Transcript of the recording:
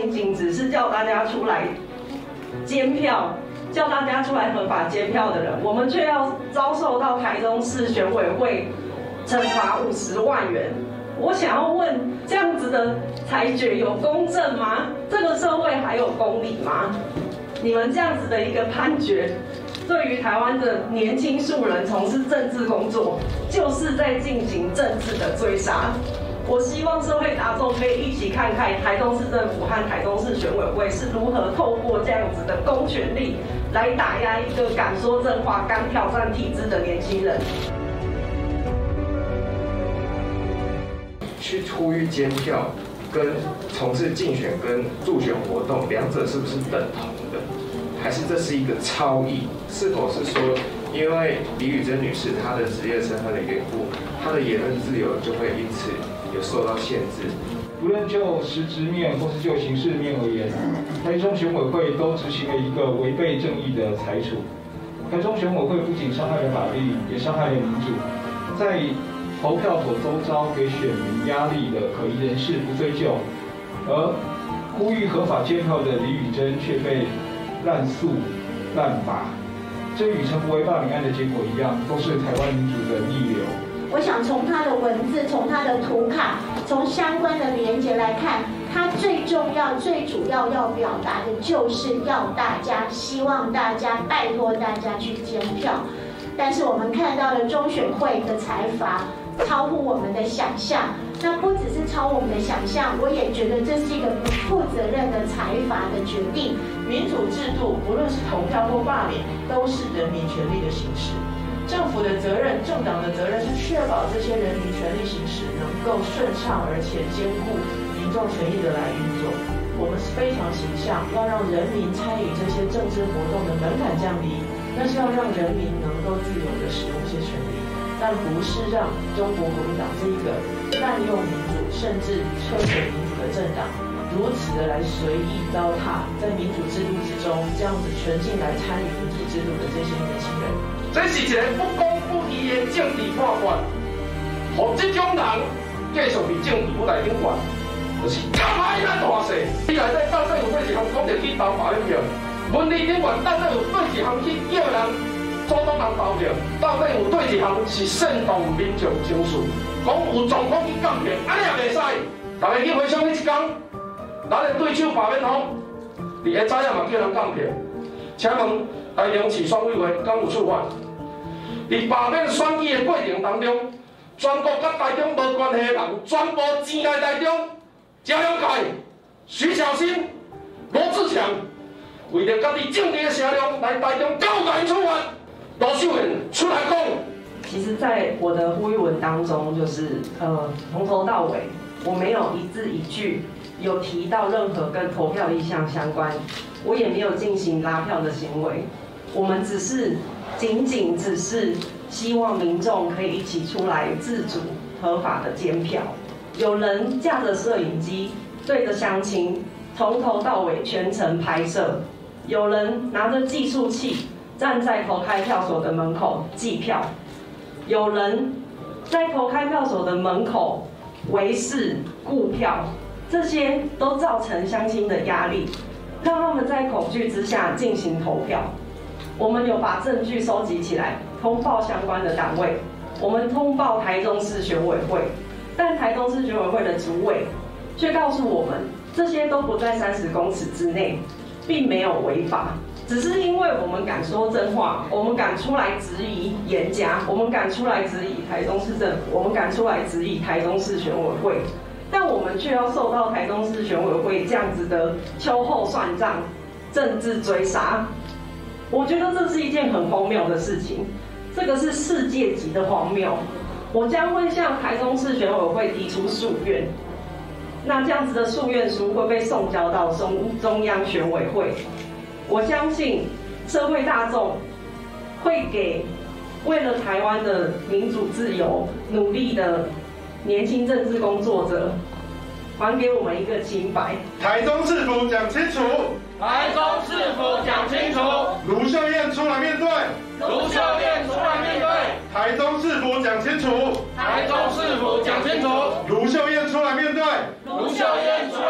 仅仅只是叫大家出来监票，叫大家出来合法监票的人，我们却要遭受到台中市选委会惩罚五十万元。我想要问，这样子的裁决有公正吗？这个社会还有公理吗？你们这样子的一个判决，对于台湾的年轻素人从事政治工作，就是在进行政治的追杀。我希望社会大众可以一起看看台中市政府和台中市选委会是如何透过这样子的公权力，来打压一个敢说真话、敢挑战体制的年轻人。去呼吁监票，跟从事竞选跟助选活动，两者是不是等同的？还是这是一个超译？是否是说，因为李宇珍女士她的职业身份的缘故，她的言论自由就会因此也受到限制？无论就实质面或是就形式面而言，台中选委会都执行了一个违背正义的裁处。台中选委会不仅伤害了法律，也伤害了民主。在投票所周遭给选民压力的可疑人士不追究，而呼吁合法监票的李宇珍却被滥诉滥罚，这与陈柏惟霸凌案的结果一样，都是台湾民主的逆流。我想从他的文字、从他的图卡、从相关的连结来看，他最重要、最主要要表达的就是要大家，希望大家，拜托大家去监票。但是我们看到了中选会的财阀。超乎我们的想象，那不只是超我们的想象，我也觉得这是一个不负责任的财阀的决定。民主制度，不论是投票或罢免，都是人民权利的行使。政府的责任，政党的责任是确保这些人民权利行使能够顺畅而且兼顾民众权益的来运作。我们是非常形象，要让人民参与这些政治活动的门槛降低，那是要让人民能够自由地使用这些权利。但不是让中国国民党这一个滥用民主甚至摧毁民主的政党，如此的来随意糟蹋在民主制度之中这样子全进来参与民主制度的这些年轻人，这是一个不公不义的政治判决，和这种人继续在政治舞台顶玩，就是干歹咱大势。你来在到底有对一项讲着去投白票，问题顶玩到底有对一项去叫人。所当人投票，到底有对一项是煽动民众情绪，讲有状况去监票，安尼也袂使。大家去回想那一天，咱的对手罢免法，你会知影嘛？叫人监票。请问台中市双委会敢有处罚？在罢免选举。的过程当中，全国甲台中无关系的人，全部挤来台中，谢龙介、徐巧芯、罗志强，为了家己政治的声量，来台中高举。处罚。罗秀燕出来讲，其实，在我的呼吁文当中，就是呃，从头到尾，我没有一字一句有提到任何跟投票意向相关，我也没有进行拉票的行为，我们只是仅仅只是希望民众可以一起出来自主合法的监票。有人架着摄影机对着乡亲，从头到尾全程拍摄；有人拿着计数器。站在投开票所的门口计票，有人在投开票所的门口维视顾票，这些都造成乡亲的压力，让他们在恐惧之下进行投票。我们有把证据收集起来，通报相关的单位，我们通报台中市选委会，但台中市选委会的主委却告诉我们，这些都不在三十公尺之内，并没有违法。只是因为我们敢说真话，我们敢出来质疑严家，我们敢出来质疑台中市政府，我们敢出来质疑台中市选委会，但我们却要受到台中市选委会这样子的秋后算账、政治追杀。我觉得这是一件很荒谬的事情，这个是世界级的荒谬。我将会向台中市选委会提出诉愿，那这样子的诉愿书会被送交到中中央选委会。我相信社会大众会给为了台湾的民主自由努力的年轻政治工作者，还给我们一个清白。台中市府讲清楚，台中市府讲清楚，卢秀燕出来面对，卢秀燕出来面对，台中市府讲清楚，台中市府讲清楚，卢秀燕出来面对，卢秀燕出来面对。